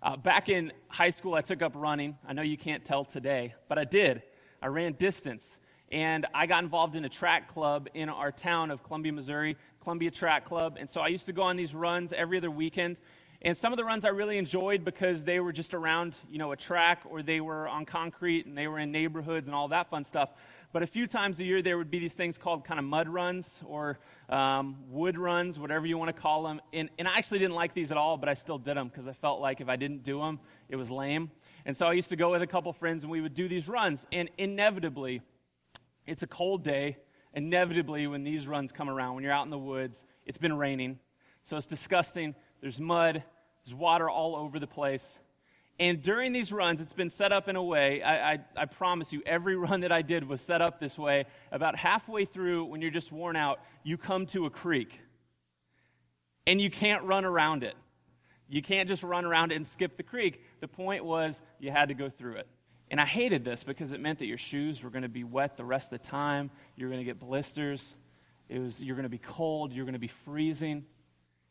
Uh, back in high school, I took up running. I know you can't tell today, but I did. I ran distance. And I got involved in a track club in our town of Columbia, Missouri, Columbia Track Club. And so I used to go on these runs every other weekend. And some of the runs I really enjoyed because they were just around, you know, a track or they were on concrete and they were in neighborhoods and all that fun stuff. But a few times a year, there would be these things called kind of mud runs or um, wood runs, whatever you want to call them. And, and I actually didn't like these at all, but I still did them because I felt like if I didn't do them, it was lame. And so I used to go with a couple friends and we would do these runs. And inevitably, it's a cold day. Inevitably, when these runs come around, when you're out in the woods, it's been raining. So it's disgusting. There's mud, there's water all over the place. And during these runs, it's been set up in a way, I, I, I, promise you, every run that I did was set up this way. About halfway through, when you're just worn out, you come to a creek. And you can't run around it. You can't just run around it and skip the creek. The point was, you had to go through it. And I hated this because it meant that your shoes were going to be wet the rest of the time. You're going to get blisters. It was, you're going to be cold. You're going to be freezing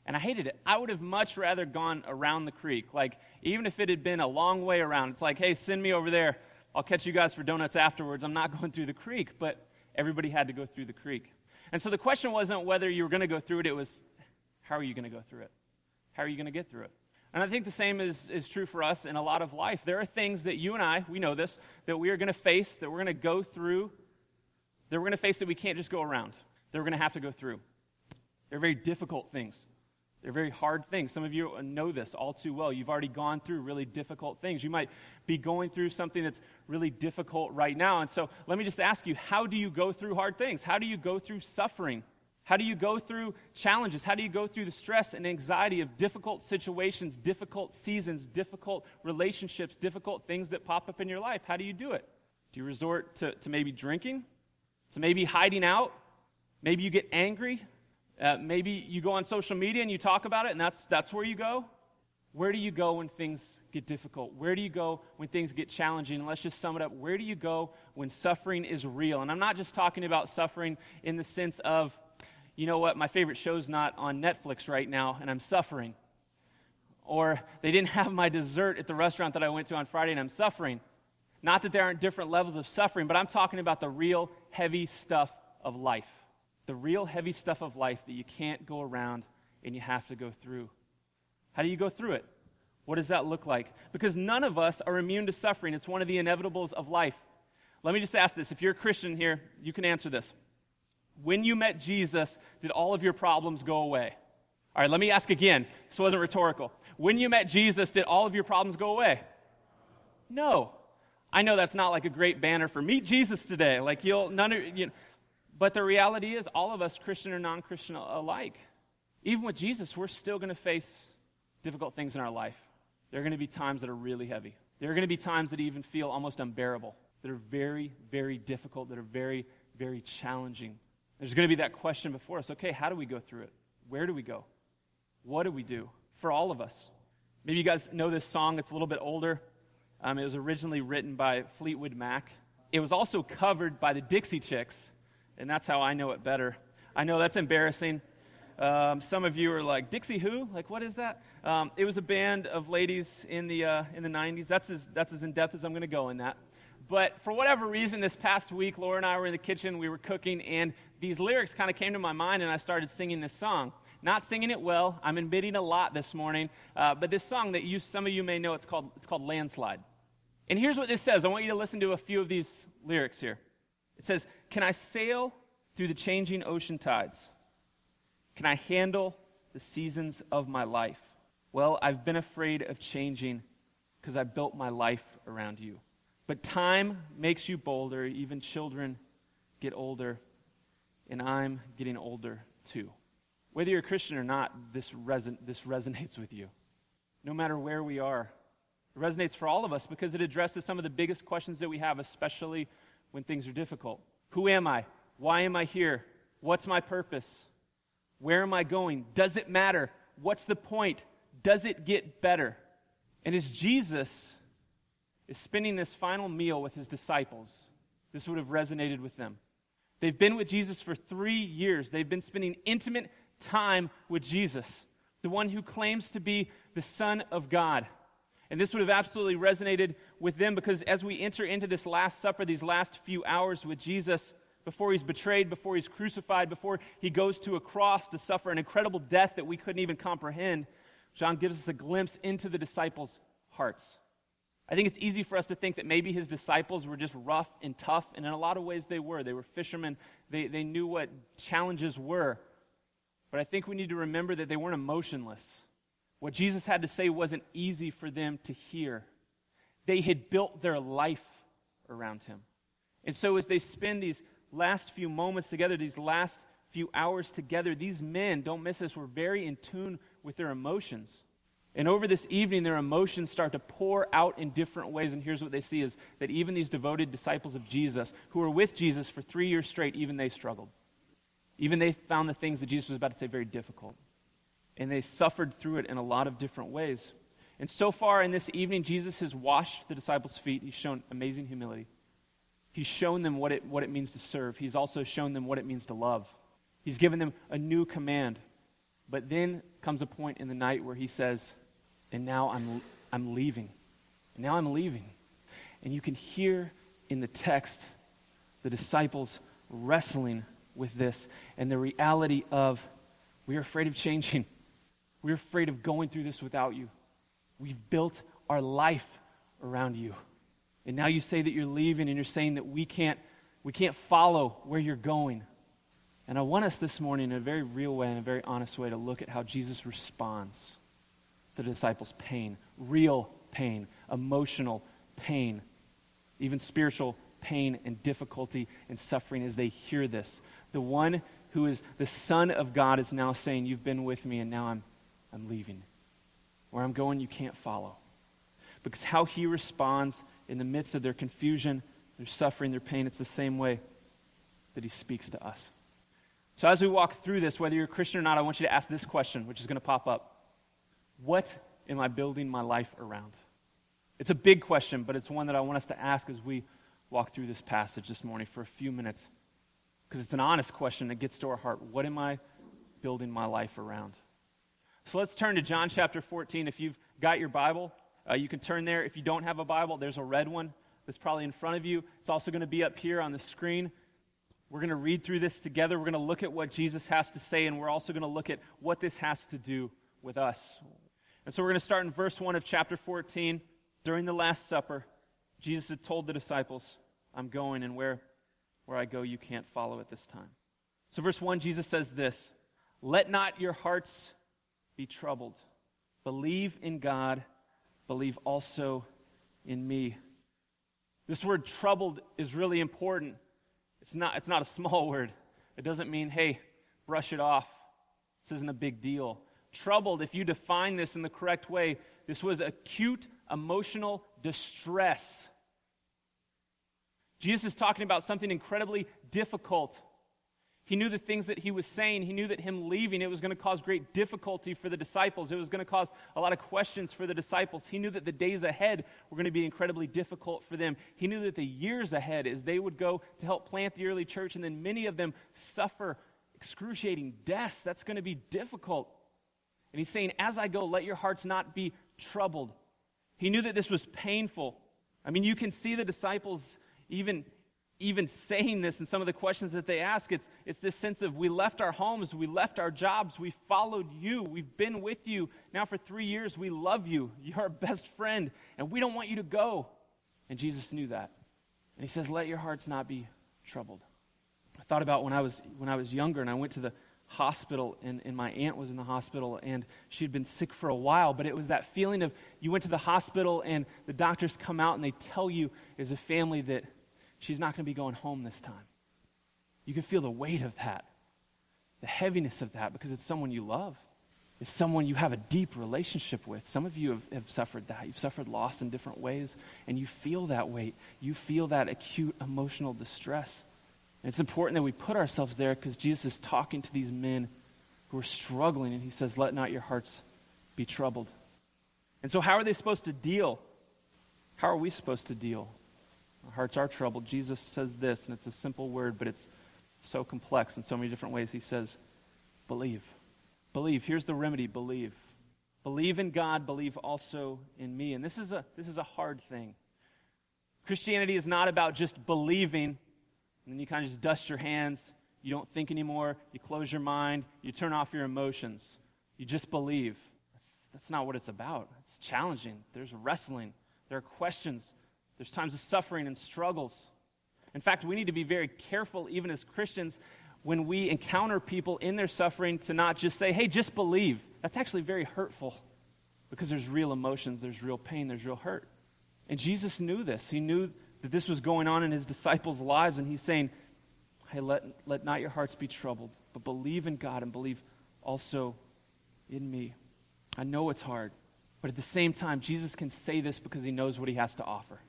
and I hated it. I would have much rather gone around the creek. Like, even if it had been a long way around, it's like, hey, send me over there. I'll catch you guys for donuts afterwards. I'm not going through the creek, but everybody had to go through the creek. And so the question wasn't whether you were going to go through it, it was, how are you going to go through it? How are you going to get through it? And I think the same is, is true for us in a lot of life. There are things that you and I, we know this, that we are going to face, that we're going to go through, that we're going to face that we can't just go around, that we're going to have to go through. They're very difficult things. They're very hard things. Some of you know this all too well. You've already gone through really difficult things. You might be going through something that's really difficult right now. And so let me just ask you how do you go through hard things? How do you go through suffering? How do you go through challenges? How do you go through the stress and anxiety of difficult situations, difficult seasons, difficult relationships, difficult things that pop up in your life? How do you do it? Do you resort to, to maybe drinking? To maybe hiding out? Maybe you get angry? Uh, maybe you go on social media and you talk about it, and that's, that's where you go. Where do you go when things get difficult? Where do you go when things get challenging? And let's just sum it up. Where do you go when suffering is real? And I'm not just talking about suffering in the sense of, you know what, my favorite show's not on Netflix right now, and I'm suffering. Or they didn't have my dessert at the restaurant that I went to on Friday, and I'm suffering. Not that there aren't different levels of suffering, but I'm talking about the real heavy stuff of life the real heavy stuff of life that you can't go around and you have to go through. How do you go through it? What does that look like? Because none of us are immune to suffering. It's one of the inevitables of life. Let me just ask this. If you're a Christian here, you can answer this. When you met Jesus, did all of your problems go away? All right, let me ask again. This wasn't rhetorical. When you met Jesus, did all of your problems go away? No. I know that's not like a great banner for meet Jesus today. Like you'll none of you know, but the reality is, all of us, Christian or non Christian alike, even with Jesus, we're still going to face difficult things in our life. There are going to be times that are really heavy. There are going to be times that even feel almost unbearable, that are very, very difficult, that are very, very challenging. There's going to be that question before us okay, how do we go through it? Where do we go? What do we do? For all of us. Maybe you guys know this song, it's a little bit older. Um, it was originally written by Fleetwood Mac. It was also covered by the Dixie Chicks and that's how I know it better. I know that's embarrassing. Um, some of you are like, Dixie who? Like, what is that? Um, it was a band of ladies in the, uh, in the 90s. That's as, that's as in depth as I'm going to go in that. But for whatever reason, this past week, Laura and I were in the kitchen, we were cooking, and these lyrics kind of came to my mind, and I started singing this song. Not singing it well. I'm admitting a lot this morning. Uh, but this song that you, some of you may know, it's called, it's called Landslide. And here's what this says. I want you to listen to a few of these lyrics here. It says, Can I sail through the changing ocean tides? Can I handle the seasons of my life? Well, I've been afraid of changing because I built my life around you. But time makes you bolder. Even children get older, and I'm getting older too. Whether you're a Christian or not, this, reson- this resonates with you. No matter where we are, it resonates for all of us because it addresses some of the biggest questions that we have, especially when things are difficult. Who am I? Why am I here? What's my purpose? Where am I going? Does it matter? What's the point? Does it get better? And as Jesus is spending this final meal with his disciples, this would have resonated with them. They've been with Jesus for three years. They've been spending intimate time with Jesus, the one who claims to be the Son of God. And this would have absolutely resonated with them because as we enter into this Last Supper, these last few hours with Jesus, before he's betrayed, before he's crucified, before he goes to a cross to suffer an incredible death that we couldn't even comprehend, John gives us a glimpse into the disciples' hearts. I think it's easy for us to think that maybe his disciples were just rough and tough, and in a lot of ways they were. They were fishermen, they, they knew what challenges were. But I think we need to remember that they weren't emotionless. What Jesus had to say wasn't easy for them to hear. They had built their life around him. And so, as they spend these last few moments together, these last few hours together, these men, don't miss this, were very in tune with their emotions. And over this evening, their emotions start to pour out in different ways. And here's what they see is that even these devoted disciples of Jesus, who were with Jesus for three years straight, even they struggled. Even they found the things that Jesus was about to say very difficult. And they suffered through it in a lot of different ways. And so far in this evening, Jesus has washed the disciples' feet. He's shown amazing humility. He's shown them what it, what it means to serve. He's also shown them what it means to love. He's given them a new command. But then comes a point in the night where he says, and now I'm, I'm leaving. And now I'm leaving. And you can hear in the text the disciples wrestling with this and the reality of we are afraid of changing. We're afraid of going through this without you. We've built our life around you. And now you say that you're leaving and you're saying that we can't, we can't follow where you're going. And I want us this morning in a very real way, in a very honest way, to look at how Jesus responds to the disciples' pain real pain, emotional pain, even spiritual pain and difficulty and suffering as they hear this. The one who is the Son of God is now saying, You've been with me, and now I'm, I'm leaving. Where I'm going, you can't follow. Because how he responds in the midst of their confusion, their suffering, their pain, it's the same way that he speaks to us. So, as we walk through this, whether you're a Christian or not, I want you to ask this question, which is going to pop up what am I building my life around? It's a big question, but it's one that I want us to ask as we walk through this passage this morning for a few minutes. Because it's an honest question that gets to our heart. What am I building my life around? So let's turn to John chapter 14. If you've got your Bible, uh, you can turn there. If you don't have a Bible, there's a red one that's probably in front of you. It's also going to be up here on the screen. We're going to read through this together. We're going to look at what Jesus has to say, and we're also going to look at what this has to do with us. And so we're going to start in verse 1 of chapter 14. During the Last Supper, Jesus had told the disciples, I'm going, and where, where I go, you can't follow at this time. So, verse 1, Jesus says this Let not your hearts be troubled. Believe in God, believe also in me. This word troubled is really important. It's not, it's not a small word. It doesn't mean, hey, brush it off. This isn't a big deal troubled, if you define this in the correct way, this was acute emotional distress. Jesus is talking about something incredibly difficult. He knew the things that he was saying. He knew that him leaving, it was going to cause great difficulty for the disciples. It was going to cause a lot of questions for the disciples. He knew that the days ahead were going to be incredibly difficult for them. He knew that the years ahead, as they would go to help plant the early church, and then many of them suffer excruciating deaths, that's going to be difficult. And he's saying, As I go, let your hearts not be troubled. He knew that this was painful. I mean, you can see the disciples even, even saying this and some of the questions that they ask. It's, it's this sense of we left our homes, we left our jobs, we followed you, we've been with you now for three years, we love you, you're our best friend, and we don't want you to go. And Jesus knew that. And he says, Let your hearts not be troubled. I thought about when I was, when I was younger and I went to the hospital and, and my aunt was in the hospital and she had been sick for a while but it was that feeling of you went to the hospital and the doctors come out and they tell you as a family that she's not going to be going home this time you can feel the weight of that the heaviness of that because it's someone you love it's someone you have a deep relationship with some of you have, have suffered that you've suffered loss in different ways and you feel that weight you feel that acute emotional distress it's important that we put ourselves there because Jesus is talking to these men who are struggling, and he says, Let not your hearts be troubled. And so, how are they supposed to deal? How are we supposed to deal? Our hearts are troubled. Jesus says this, and it's a simple word, but it's so complex in so many different ways. He says, Believe. Believe. Here's the remedy believe. Believe in God, believe also in me. And this is a, this is a hard thing. Christianity is not about just believing, and then you kind of just dust your hands. You don't think anymore. You close your mind. You turn off your emotions. You just believe. That's, that's not what it's about. It's challenging. There's wrestling. There are questions. There's times of suffering and struggles. In fact, we need to be very careful, even as Christians, when we encounter people in their suffering, to not just say, hey, just believe. That's actually very hurtful because there's real emotions, there's real pain, there's real hurt. And Jesus knew this. He knew that this was going on in his disciples' lives, and he's saying, Hey, let, let not your hearts be troubled, but believe in God and believe also in me. I know it's hard, but at the same time, Jesus can say this because he knows what he has to offer.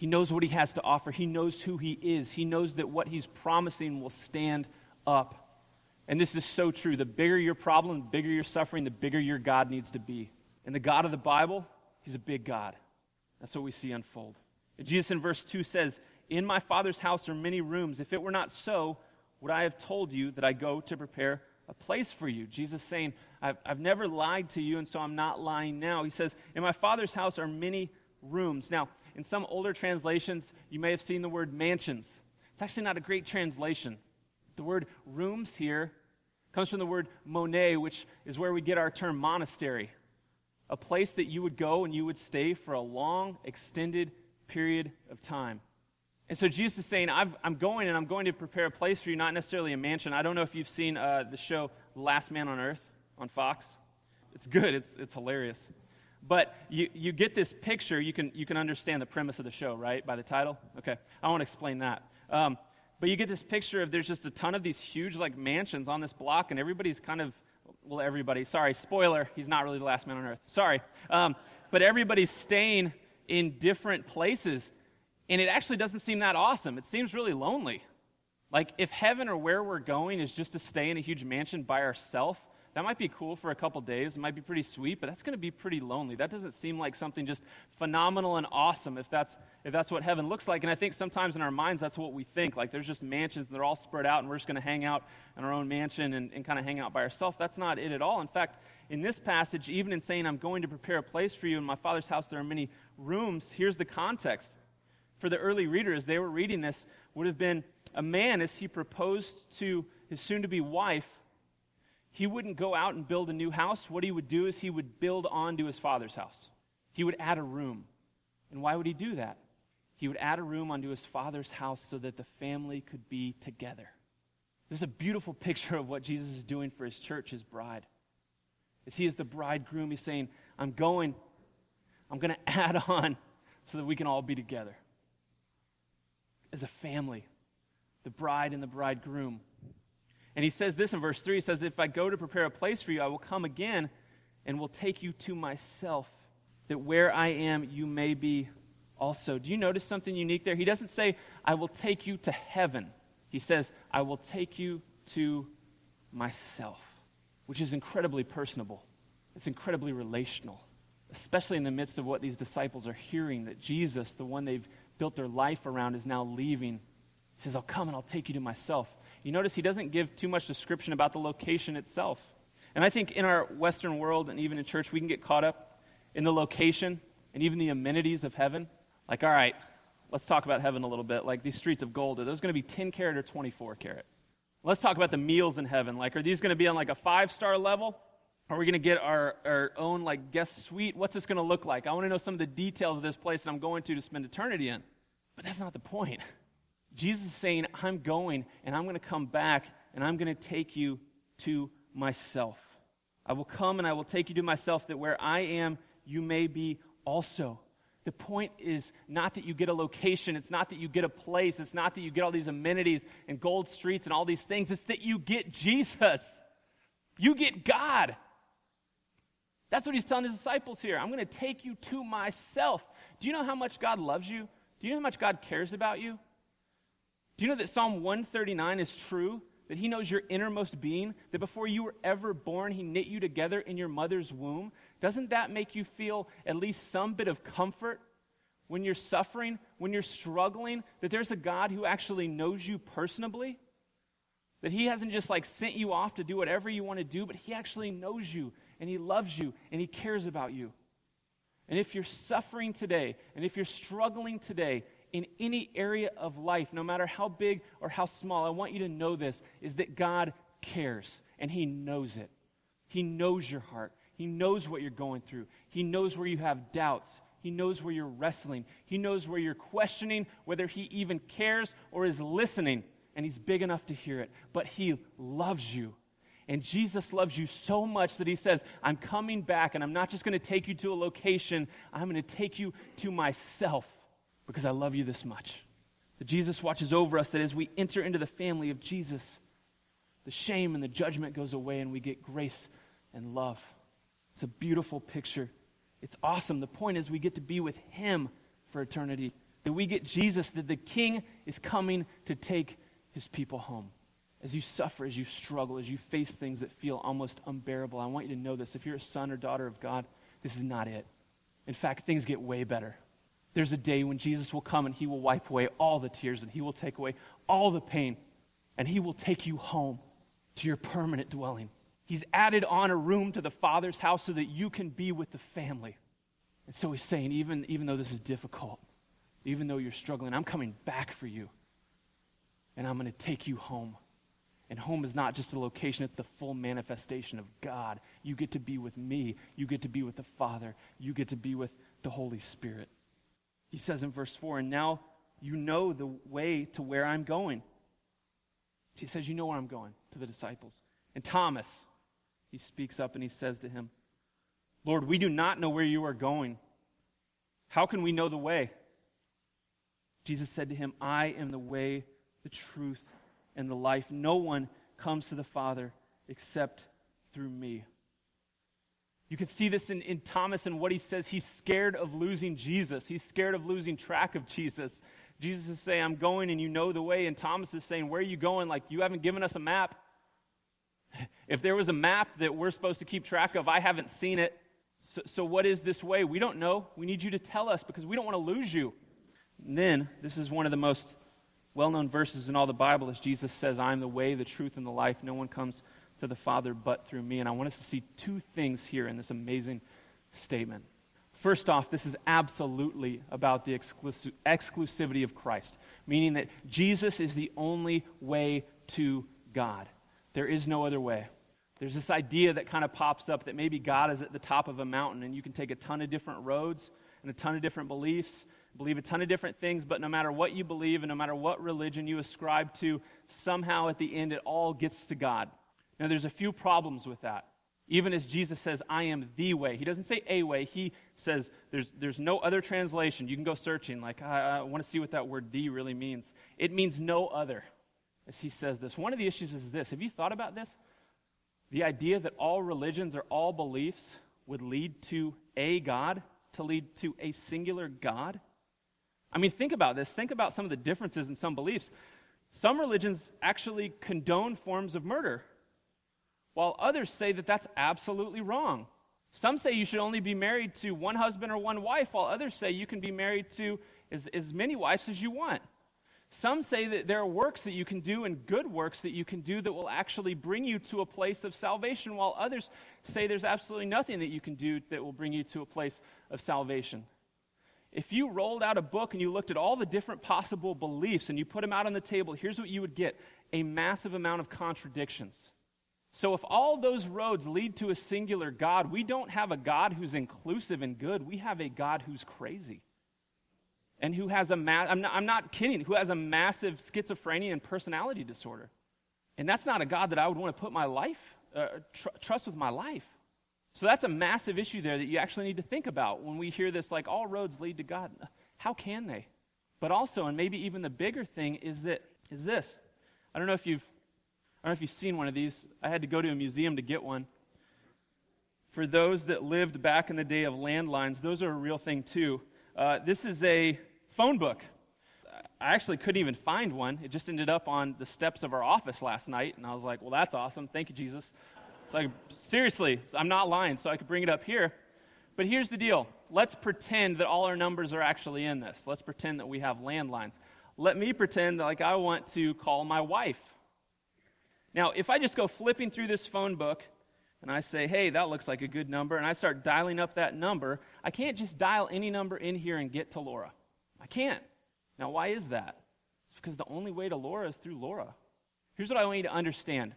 He knows what he has to offer. He knows who he is. He knows that what he's promising will stand up. And this is so true. The bigger your problem, the bigger your suffering, the bigger your God needs to be. And the God of the Bible, he's a big God. That's what we see unfold. Jesus in verse 2 says, In my Father's house are many rooms. If it were not so, would I have told you that I go to prepare a place for you? Jesus saying, I've, I've never lied to you, and so I'm not lying now. He says, In my Father's house are many rooms. Now, in some older translations, you may have seen the word mansions. It's actually not a great translation. The word rooms here comes from the word mone, which is where we get our term monastery a place that you would go and you would stay for a long, extended period of time. And so Jesus is saying, i am going and I'm going to prepare a place for you, not necessarily a mansion. I don't know if you've seen uh, the show Last Man on Earth on Fox. It's good, it's, it's hilarious. But you, you get this picture, you can, you can understand the premise of the show, right, by the title? Okay, I won't explain that. Um, but you get this picture of there's just a ton of these huge, like, mansions on this block, and everybody's kind of well, everybody, sorry, spoiler, he's not really the last man on earth. Sorry. Um, but everybody's staying in different places. And it actually doesn't seem that awesome. It seems really lonely. Like, if heaven or where we're going is just to stay in a huge mansion by ourselves, that might be cool for a couple days. It might be pretty sweet, but that's going to be pretty lonely. That doesn't seem like something just phenomenal and awesome if that's, if that's what heaven looks like. And I think sometimes in our minds, that's what we think. Like there's just mansions and they're all spread out and we're just going to hang out in our own mansion and, and kind of hang out by ourselves. That's not it at all. In fact, in this passage, even in saying, I'm going to prepare a place for you in my Father's house, there are many rooms, here's the context. For the early readers, they were reading this, would have been a man as he proposed to his soon to be wife he wouldn't go out and build a new house. What he would do is he would build onto his father's house. He would add a room. And why would he do that? He would add a room onto his father's house so that the family could be together. This is a beautiful picture of what Jesus is doing for his church, his bride. As he is the bridegroom, he's saying, I'm going, I'm going to add on so that we can all be together. As a family, the bride and the bridegroom. And he says this in verse 3 he says, If I go to prepare a place for you, I will come again and will take you to myself, that where I am, you may be also. Do you notice something unique there? He doesn't say, I will take you to heaven. He says, I will take you to myself, which is incredibly personable. It's incredibly relational, especially in the midst of what these disciples are hearing that Jesus, the one they've built their life around, is now leaving. He says, I'll come and I'll take you to myself you notice he doesn't give too much description about the location itself. And I think in our Western world and even in church, we can get caught up in the location and even the amenities of heaven. Like, all right, let's talk about heaven a little bit. Like these streets of gold, are those going to be 10 carat or 24 carat? Let's talk about the meals in heaven. Like, are these going to be on like a five star level? Are we going to get our, our own like guest suite? What's this going to look like? I want to know some of the details of this place that I'm going to to spend eternity in. But that's not the point. Jesus is saying, I'm going and I'm going to come back and I'm going to take you to myself. I will come and I will take you to myself that where I am, you may be also. The point is not that you get a location, it's not that you get a place, it's not that you get all these amenities and gold streets and all these things, it's that you get Jesus. You get God. That's what he's telling his disciples here. I'm going to take you to myself. Do you know how much God loves you? Do you know how much God cares about you? Do you know that Psalm 139 is true? That He knows your innermost being? That before you were ever born, He knit you together in your mother's womb? Doesn't that make you feel at least some bit of comfort when you're suffering, when you're struggling? That there's a God who actually knows you personally? That He hasn't just like sent you off to do whatever you want to do, but He actually knows you and He loves you, and He cares about you. And if you're suffering today, and if you're struggling today in any area of life, no matter how big or how small, I want you to know this is that God cares, and He knows it. He knows your heart. He knows what you're going through. He knows where you have doubts. He knows where you're wrestling. He knows where you're questioning whether He even cares or is listening. And He's big enough to hear it. But He loves you. And Jesus loves you so much that He says, I'm coming back and I'm not just going to take you to a location, I'm going to take you to myself because I love you this much. That Jesus watches over us, that as we enter into the family of Jesus, the shame and the judgment goes away and we get grace and love. It's a beautiful picture. It's awesome. The point is, we get to be with Him for eternity. That we get Jesus, that the King is coming to take His people home. As you suffer, as you struggle, as you face things that feel almost unbearable, I want you to know this. If you're a son or daughter of God, this is not it. In fact, things get way better. There's a day when Jesus will come and He will wipe away all the tears and He will take away all the pain and He will take you home to your permanent dwelling. He's added on a room to the Father's house so that you can be with the family. And so he's saying, even, even though this is difficult, even though you're struggling, I'm coming back for you. And I'm going to take you home. And home is not just a location, it's the full manifestation of God. You get to be with me. You get to be with the Father. You get to be with the Holy Spirit. He says in verse 4, and now you know the way to where I'm going. He says, You know where I'm going to the disciples. And Thomas, he speaks up and he says to him, Lord, we do not know where you are going. How can we know the way? Jesus said to him, I am the way, the truth, and the life. No one comes to the Father except through me. You can see this in, in Thomas and what he says. He's scared of losing Jesus. He's scared of losing track of Jesus. Jesus is saying, I'm going and you know the way. And Thomas is saying, Where are you going? Like, you haven't given us a map. If there was a map that we're supposed to keep track of, I haven't seen it. So, so, what is this way? We don't know. We need you to tell us because we don't want to lose you. And then, this is one of the most well known verses in all the Bible as Jesus says, I am the way, the truth, and the life. No one comes to the Father but through me. And I want us to see two things here in this amazing statement. First off, this is absolutely about the exclusiv- exclusivity of Christ, meaning that Jesus is the only way to God. There is no other way. There's this idea that kind of pops up that maybe God is at the top of a mountain and you can take a ton of different roads and a ton of different beliefs, believe a ton of different things, but no matter what you believe and no matter what religion you ascribe to, somehow at the end it all gets to God. Now, there's a few problems with that. Even as Jesus says, I am the way. He doesn't say a way. He says there's, there's no other translation. You can go searching, like, I, I want to see what that word the really means. It means no other as he says this. One of the issues is this. Have you thought about this? The idea that all religions or all beliefs would lead to a God, to lead to a singular God. I mean, think about this. Think about some of the differences in some beliefs. Some religions actually condone forms of murder, while others say that that's absolutely wrong. Some say you should only be married to one husband or one wife, while others say you can be married to as, as many wives as you want. Some say that there are works that you can do and good works that you can do that will actually bring you to a place of salvation, while others say there's absolutely nothing that you can do that will bring you to a place of salvation. If you rolled out a book and you looked at all the different possible beliefs and you put them out on the table, here's what you would get a massive amount of contradictions. So, if all those roads lead to a singular God, we don't have a God who's inclusive and good. We have a God who's crazy and who has a ma- I'm, not, I'm not kidding, who has a massive schizophrenia and personality disorder. And that's not a God that I would want to put my life, uh, tr- trust with my life. So that's a massive issue there that you actually need to think about when we hear this, like, all roads lead to God. How can they? But also, and maybe even the bigger thing is that, is this. I don't know if you've, I don't know if you've seen one of these. I had to go to a museum to get one. For those that lived back in the day of landlines, those are a real thing too. Uh, this is a phone book. I actually couldn't even find one. It just ended up on the steps of our office last night, and I was like, well, that's awesome. Thank you, Jesus. So I, seriously, I'm not lying, so I could bring it up here. But here's the deal. Let's pretend that all our numbers are actually in this. Let's pretend that we have landlines. Let me pretend that, like I want to call my wife. Now, if I just go flipping through this phone book and I say, hey, that looks like a good number, and I start dialing up that number, I can't just dial any number in here and get to Laura. I can't. Now, why is that? It's because the only way to Laura is through Laura. Here's what I want you to understand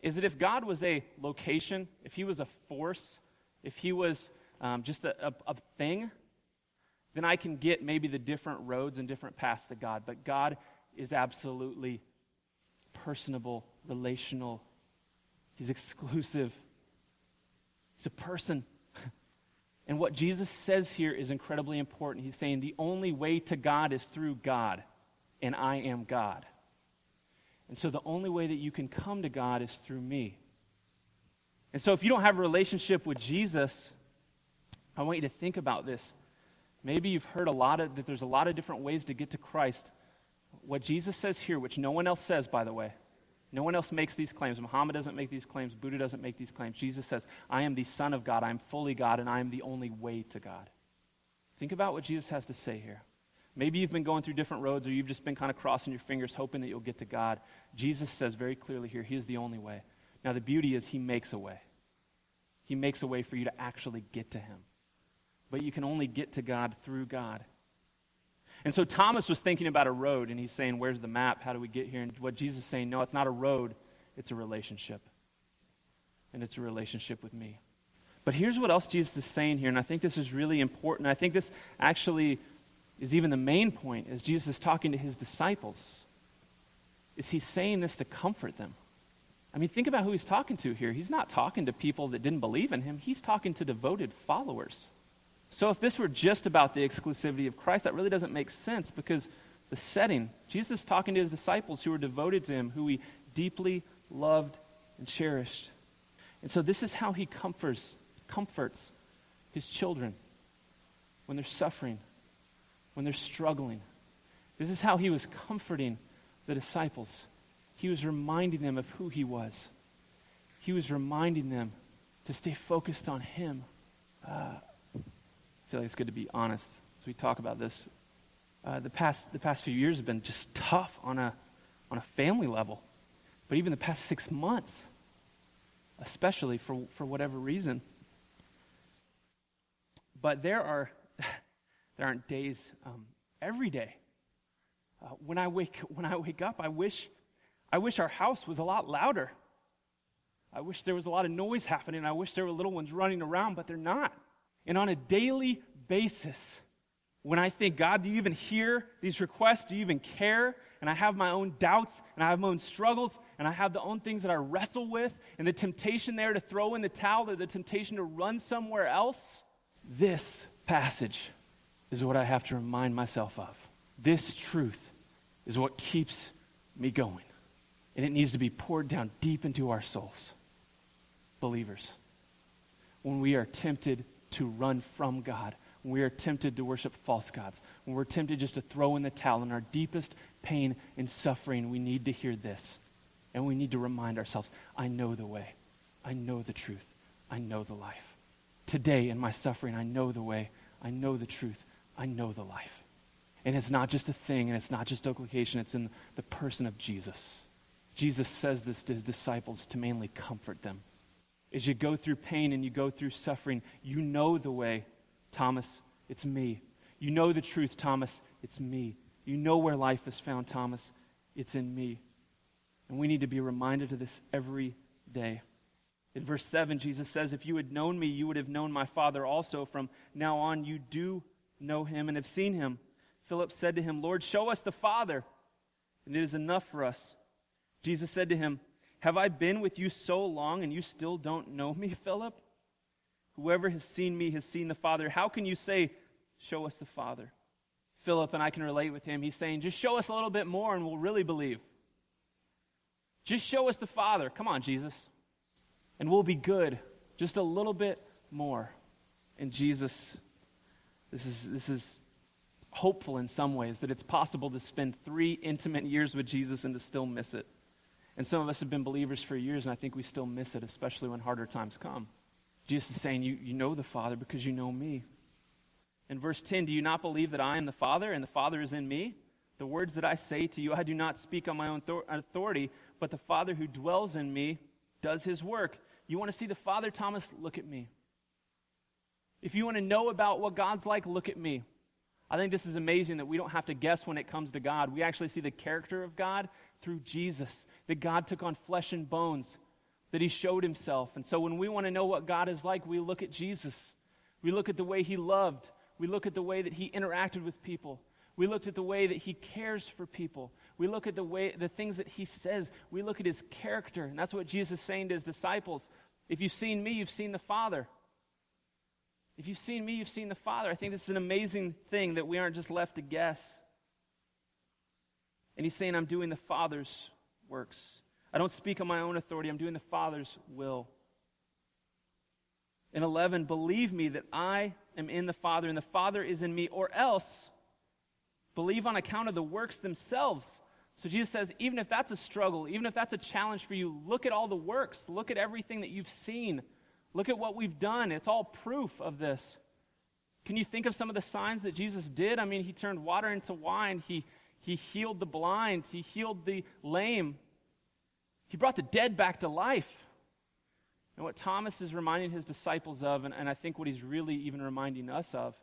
is that if God was a location, if he was a force, if he was um, just a, a, a thing, then I can get maybe the different roads and different paths to God. But God is absolutely personable, relational, He's exclusive. He's a person. And what Jesus says here is incredibly important. He's saying the only way to God is through God, and I am God. And so the only way that you can come to God is through me. And so if you don't have a relationship with Jesus, I want you to think about this. Maybe you've heard a lot of that there's a lot of different ways to get to Christ. What Jesus says here, which no one else says, by the way, no one else makes these claims. Muhammad doesn't make these claims. Buddha doesn't make these claims. Jesus says, I am the Son of God. I am fully God, and I am the only way to God. Think about what Jesus has to say here. Maybe you've been going through different roads, or you've just been kind of crossing your fingers, hoping that you'll get to God. Jesus says very clearly here, He is the only way. Now, the beauty is, He makes a way. He makes a way for you to actually get to Him. But you can only get to God through God. And so Thomas was thinking about a road, and he's saying, Where's the map? How do we get here? And what Jesus is saying, No, it's not a road, it's a relationship. And it's a relationship with me. But here's what else Jesus is saying here, and I think this is really important. I think this actually is even the main point as Jesus is talking to his disciples. Is he saying this to comfort them? I mean, think about who he's talking to here. He's not talking to people that didn't believe in him, he's talking to devoted followers. So if this were just about the exclusivity of Christ, that really doesn't make sense because the setting, Jesus talking to his disciples who were devoted to him, who he deeply loved and cherished. And so this is how he comforts, comforts his children when they're suffering, when they're struggling. This is how he was comforting the disciples. He was reminding them of who he was. He was reminding them to stay focused on him. Uh, I feel like it's good to be honest as we talk about this. Uh, the, past, the past few years have been just tough on a, on a family level. But even the past six months, especially for, for whatever reason. But there are, there aren't days um, every day. Uh, when, I wake, when I wake up, I wish, I wish our house was a lot louder. I wish there was a lot of noise happening. I wish there were little ones running around, but they're not. And on a daily basis, when I think, God, do you even hear these requests? Do you even care? And I have my own doubts and I have my own struggles and I have the own things that I wrestle with and the temptation there to throw in the towel or the temptation to run somewhere else. This passage is what I have to remind myself of. This truth is what keeps me going. And it needs to be poured down deep into our souls. Believers, when we are tempted to run from God, when we are tempted to worship false gods, when we're tempted just to throw in the towel in our deepest pain and suffering, we need to hear this. And we need to remind ourselves I know the way, I know the truth, I know the life. Today in my suffering, I know the way, I know the truth, I know the life. And it's not just a thing, and it's not just a location, it's in the person of Jesus. Jesus says this to his disciples to mainly comfort them. As you go through pain and you go through suffering, you know the way. Thomas, it's me. You know the truth, Thomas, it's me. You know where life is found, Thomas, it's in me. And we need to be reminded of this every day. In verse 7, Jesus says, If you had known me, you would have known my Father also. From now on, you do know him and have seen him. Philip said to him, Lord, show us the Father, and it is enough for us. Jesus said to him, have I been with you so long and you still don't know me, Philip? Whoever has seen me has seen the Father. How can you say, Show us the Father? Philip, and I can relate with him, he's saying, Just show us a little bit more and we'll really believe. Just show us the Father. Come on, Jesus. And we'll be good. Just a little bit more. And Jesus, this is, this is hopeful in some ways that it's possible to spend three intimate years with Jesus and to still miss it. And some of us have been believers for years, and I think we still miss it, especially when harder times come. Jesus is saying, You, you know the Father because you know me. In verse 10, do you not believe that I am the Father and the Father is in me? The words that I say to you, I do not speak on my own authority, but the Father who dwells in me does his work. You want to see the Father, Thomas? Look at me. If you want to know about what God's like, look at me. I think this is amazing that we don't have to guess when it comes to God. We actually see the character of God through Jesus, that God took on flesh and bones, that he showed himself. And so when we want to know what God is like, we look at Jesus. We look at the way he loved. We look at the way that he interacted with people. We looked at the way that he cares for people. We look at the way the things that he says. We look at his character. And that's what Jesus is saying to his disciples. If you've seen me, you've seen the Father. If you've seen me, you've seen the Father. I think this is an amazing thing that we aren't just left to guess. And he's saying, I'm doing the Father's works. I don't speak on my own authority, I'm doing the Father's will. In 11, believe me that I am in the Father and the Father is in me, or else believe on account of the works themselves. So Jesus says, even if that's a struggle, even if that's a challenge for you, look at all the works, look at everything that you've seen. Look at what we've done. It's all proof of this. Can you think of some of the signs that Jesus did? I mean, he turned water into wine, he, he healed the blind, he healed the lame, he brought the dead back to life. And what Thomas is reminding his disciples of, and, and I think what he's really even reminding us of,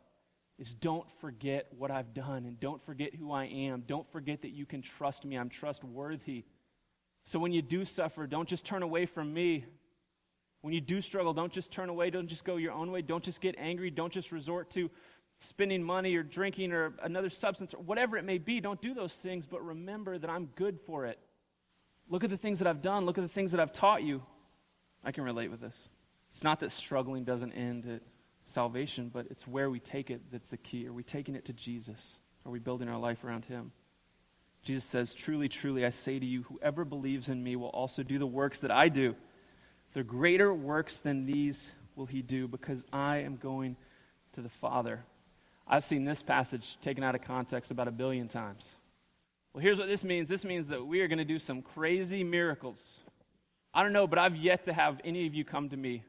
is don't forget what I've done and don't forget who I am. Don't forget that you can trust me. I'm trustworthy. So when you do suffer, don't just turn away from me. When you do struggle, don't just turn away. Don't just go your own way. Don't just get angry. Don't just resort to spending money or drinking or another substance or whatever it may be. Don't do those things, but remember that I'm good for it. Look at the things that I've done. Look at the things that I've taught you. I can relate with this. It's not that struggling doesn't end at salvation, but it's where we take it that's the key. Are we taking it to Jesus? Are we building our life around Him? Jesus says, Truly, truly, I say to you, whoever believes in me will also do the works that I do. The greater works than these will he do because I am going to the Father. I've seen this passage taken out of context about a billion times. Well, here's what this means this means that we are going to do some crazy miracles. I don't know, but I've yet to have any of you come to me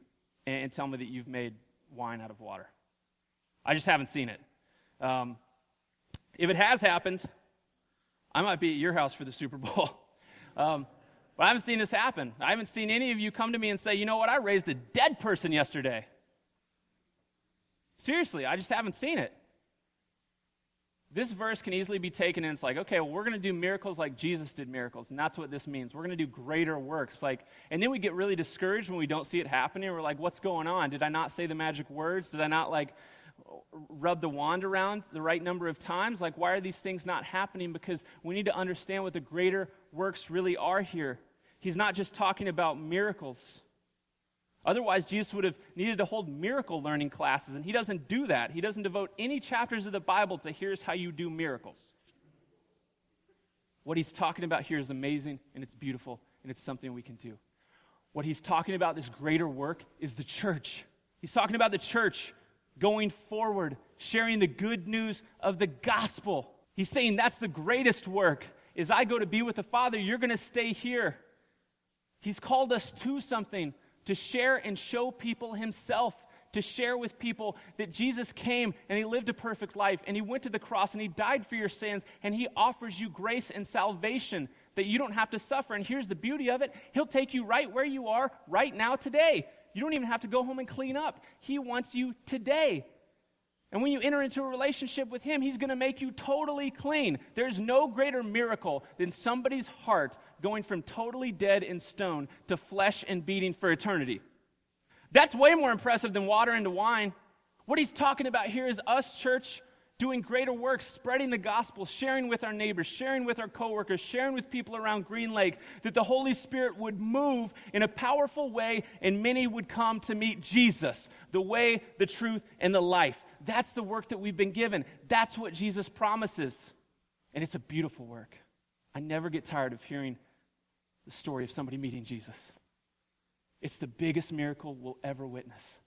and, tell me that you've made wine out of water. I just haven't seen it. Um, if it has happened, I might be at your house for the Super Bowl. um, but I haven't seen this happen. I haven't seen any of you come to me and say, you know what, I raised a dead person yesterday. Seriously, I just haven't seen it. This verse can easily be taken and it's like, okay, well, we're going to do miracles like Jesus did miracles. And that's what this means. We're going to do greater works. Like, and then we get really discouraged when we don't see it happening. We're like, what's going on? Did I not say the magic words? Did I not, like, rub the wand around the right number of times? Like, why are these things not happening? Because we need to understand what the greater works really are here he's not just talking about miracles. Otherwise, Jesus would have needed to hold miracle learning classes, and he doesn't do that. He doesn't devote any chapters of the Bible to here's how you do miracles. What he's talking about here is amazing, and it's beautiful, and it's something we can do. What he's talking about, this greater work, is the church. He's talking about the church going forward, sharing the good news of the gospel. He's saying that's the greatest work. As I go to be with the Father, you're going to stay here. He's called us to something to share and show people Himself, to share with people that Jesus came and He lived a perfect life and He went to the cross and He died for your sins and He offers you grace and salvation that you don't have to suffer. And here's the beauty of it He'll take you right where you are right now today. You don't even have to go home and clean up. He wants you today. And when you enter into a relationship with Him, He's going to make you totally clean. There's no greater miracle than somebody's heart going from totally dead in stone to flesh and beating for eternity. That's way more impressive than water into wine. What He's talking about here is us, church, doing greater works, spreading the gospel, sharing with our neighbors, sharing with our coworkers, sharing with people around Green Lake, that the Holy Spirit would move in a powerful way and many would come to meet Jesus, the way, the truth, and the life. That's the work that we've been given. That's what Jesus promises. And it's a beautiful work. I never get tired of hearing the story of somebody meeting Jesus. It's the biggest miracle we'll ever witness.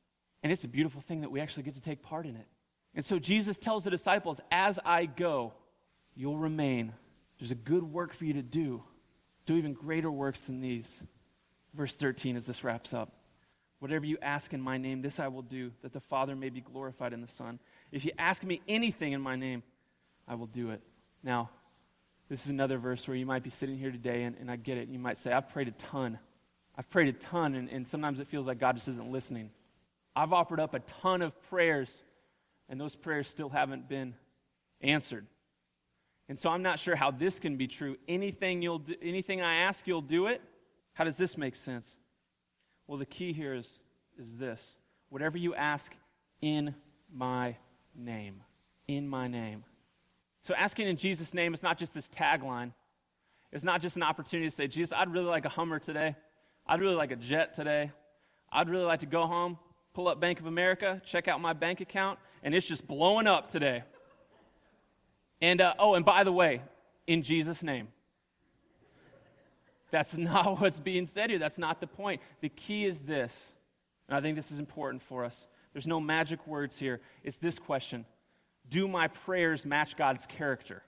And it's a beautiful thing that we actually get to take part in it. And so Jesus tells the disciples, As I go, you'll remain. There's a good work for you to do. Do even greater works than these. Verse 13, as this wraps up. Whatever you ask in my name, this I will do, that the Father may be glorified in the Son. If you ask me anything in my name, I will do it. Now, this is another verse where you might be sitting here today, and, and I get it. You might say, I've prayed a ton. I've prayed a ton, and, and sometimes it feels like God just isn't listening. I've offered up a ton of prayers, and those prayers still haven't been answered. And so I'm not sure how this can be true. Anything, you'll do, anything I ask, you'll do it? How does this make sense? Well, the key here is, is this whatever you ask in my name. In my name. So asking in Jesus' name is not just this tagline. It's not just an opportunity to say, Jesus, I'd really like a Hummer today. I'd really like a jet today. I'd really like to go home, pull up Bank of America, check out my bank account, and it's just blowing up today. And, uh, oh, and by the way, in Jesus' name. That's not what's being said here. That's not the point. The key is this, and I think this is important for us. There's no magic words here. It's this question Do my prayers match God's character?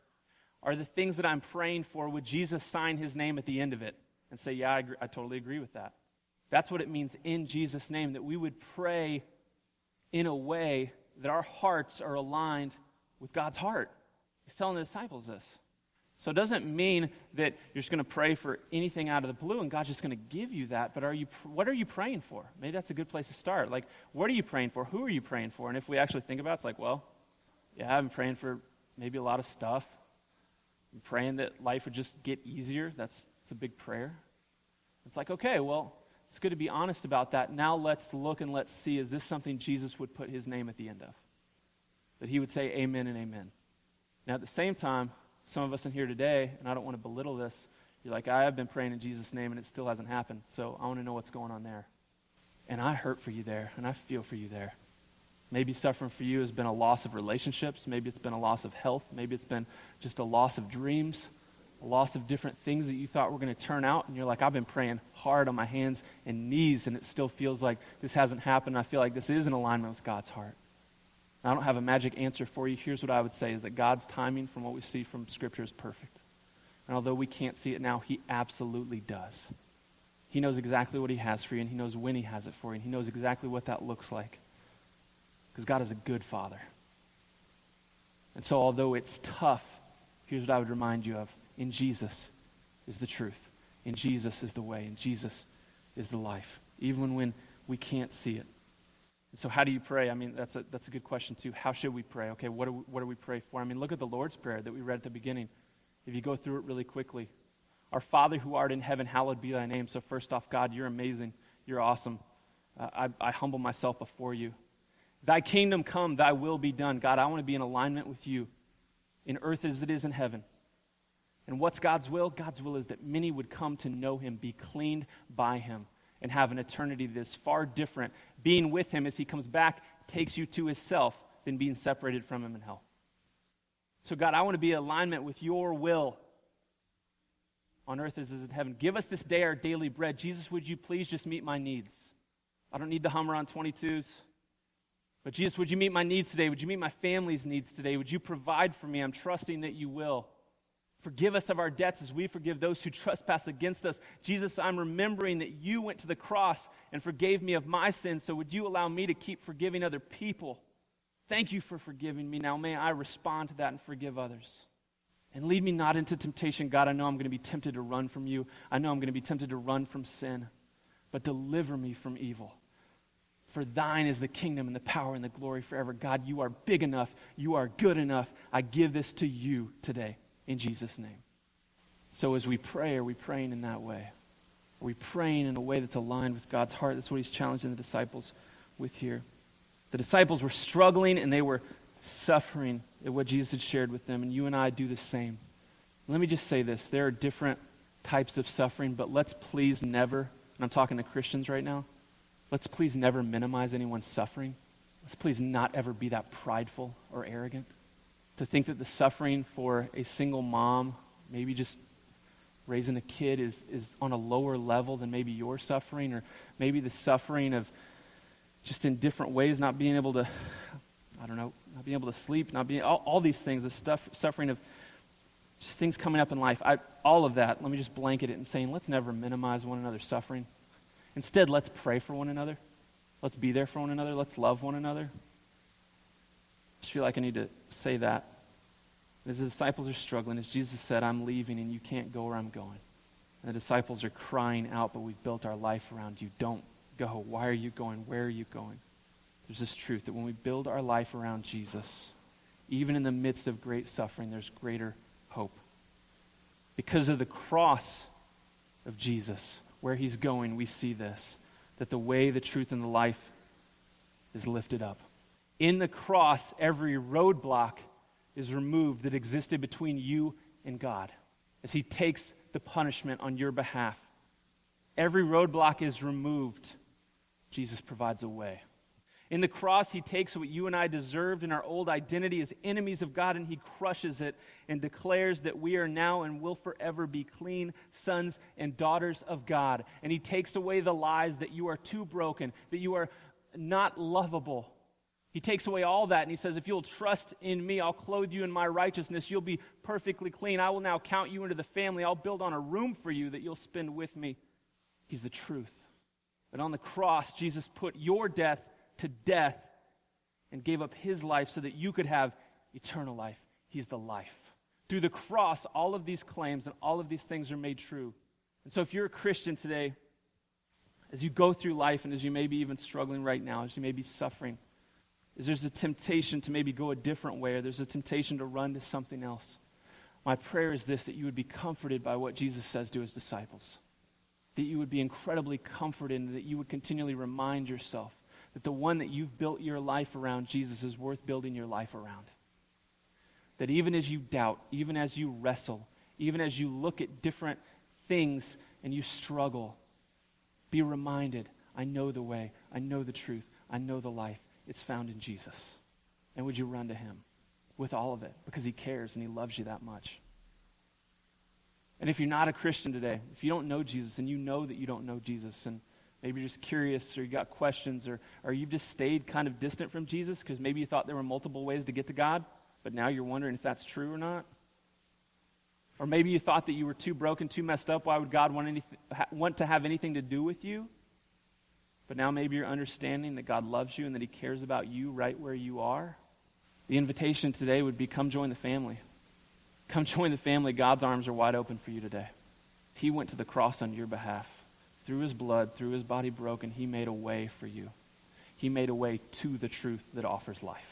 Are the things that I'm praying for, would Jesus sign his name at the end of it and say, Yeah, I, agree, I totally agree with that? That's what it means in Jesus' name, that we would pray in a way that our hearts are aligned with God's heart. He's telling the disciples this. So it doesn't mean that you're just going to pray for anything out of the blue and God's just going to give you that. But are you, what are you praying for? Maybe that's a good place to start. Like, what are you praying for? Who are you praying for? And if we actually think about it, it's like, well, yeah, I've been praying for maybe a lot of stuff. I'm praying that life would just get easier. That's, that's a big prayer. It's like, okay, well, it's good to be honest about that. Now let's look and let's see is this something Jesus would put his name at the end of? That he would say amen and amen. Now, at the same time, some of us in here today, and I don't want to belittle this, you're like, I have been praying in Jesus' name and it still hasn't happened. So I want to know what's going on there. And I hurt for you there, and I feel for you there. Maybe suffering for you has been a loss of relationships. Maybe it's been a loss of health. Maybe it's been just a loss of dreams, a loss of different things that you thought were going to turn out. And you're like, I've been praying hard on my hands and knees, and it still feels like this hasn't happened. I feel like this is in alignment with God's heart. I don't have a magic answer for you. Here's what I would say is that God's timing from what we see from Scripture is perfect. And although we can't see it now, He absolutely does. He knows exactly what He has for you, and He knows when He has it for you, and He knows exactly what that looks like. Because God is a good Father. And so, although it's tough, here's what I would remind you of in Jesus is the truth, in Jesus is the way, in Jesus is the life, even when we can't see it. And So, how do you pray? I mean, that's a, that's a good question, too. How should we pray? Okay, what do, we, what do we pray for? I mean, look at the Lord's Prayer that we read at the beginning. If you go through it really quickly, Our Father who art in heaven, hallowed be thy name. So, first off, God, you're amazing. You're awesome. Uh, I, I humble myself before you. Thy kingdom come, thy will be done. God, I want to be in alignment with you in earth as it is in heaven. And what's God's will? God's will is that many would come to know him, be cleaned by him and have an eternity that is far different. Being with Him as He comes back takes you to Himself than being separated from Him in hell. So, God, I want to be in alignment with your will on earth as is in heaven. Give us this day our daily bread. Jesus, would you please just meet my needs? I don't need the Hummer on 22s. But Jesus, would you meet my needs today? Would you meet my family's needs today? Would you provide for me? I'm trusting that you will. Forgive us of our debts as we forgive those who trespass against us. Jesus, I'm remembering that you went to the cross and forgave me of my sins, so would you allow me to keep forgiving other people? Thank you for forgiving me. Now may I respond to that and forgive others. And lead me not into temptation, God. I know I'm going to be tempted to run from you. I know I'm going to be tempted to run from sin. But deliver me from evil. For thine is the kingdom and the power and the glory forever. God, you are big enough. You are good enough. I give this to you today in Jesus' name. So as we pray, are we praying in that way? Are we praying in a way that's aligned with God's heart? That's what he's challenging the disciples with here. The disciples were struggling and they were suffering at what Jesus had shared with them, and you and I do the same. Let me just say this there are different types of suffering, but let's please never, and I'm talking to Christians right now, let's please never minimize anyone's suffering. Let's please not ever be that prideful or arrogant to think that the suffering for a single mom, maybe just raising a kid, is, is on a lower level than maybe your suffering, or maybe the suffering of just in different ways, not being able to, I don't know, not being able to sleep, not being, all, all these things, the stuff, suffering of just things coming up in life. I, all of that, let me just blanket it and saying, let's never minimize one another's suffering. Instead, let's pray for one another. Let's be there for one another. Let's love one another I feel like I need to say that. As the disciples are struggling, as Jesus said, I'm leaving and you can't go where I'm going. And the disciples are crying out, but we've built our life around you. Don't go. Why are you going? Where are you going? There's this truth that when we build our life around Jesus, even in the midst of great suffering, there's greater hope. Because of the cross of Jesus, where he's going, we see this that the way, the truth, and the life is lifted up. In the cross, every roadblock is removed that existed between you and God as he takes the punishment on your behalf. Every roadblock is removed. Jesus provides a way. In the cross, he takes what you and I deserved in our old identity as enemies of God and he crushes it and declares that we are now and will forever be clean sons and daughters of God. And he takes away the lies that you are too broken, that you are not lovable. He takes away all that and he says, If you'll trust in me, I'll clothe you in my righteousness. You'll be perfectly clean. I will now count you into the family. I'll build on a room for you that you'll spend with me. He's the truth. But on the cross, Jesus put your death to death and gave up his life so that you could have eternal life. He's the life. Through the cross, all of these claims and all of these things are made true. And so, if you're a Christian today, as you go through life and as you may be even struggling right now, as you may be suffering, is there's a temptation to maybe go a different way, or there's a temptation to run to something else. My prayer is this that you would be comforted by what Jesus says to his disciples. That you would be incredibly comforted and that you would continually remind yourself that the one that you've built your life around, Jesus, is worth building your life around. That even as you doubt, even as you wrestle, even as you look at different things and you struggle, be reminded I know the way, I know the truth, I know the life. It's found in Jesus. And would you run to him with all of it because he cares and he loves you that much? And if you're not a Christian today, if you don't know Jesus and you know that you don't know Jesus, and Maybe you're just curious or you got questions or, or you've just stayed kind of distant from Jesus because maybe you thought there were multiple ways to get to God, but now you're wondering if that's true or not. Or maybe you thought that you were too broken, too messed up. Why would God want, anything, want to have anything to do with you? But now maybe you're understanding that God loves you and that He cares about you right where you are. The invitation today would be come join the family. Come join the family. God's arms are wide open for you today. He went to the cross on your behalf through his blood, through his body broken, he made a way for you. He made a way to the truth that offers life.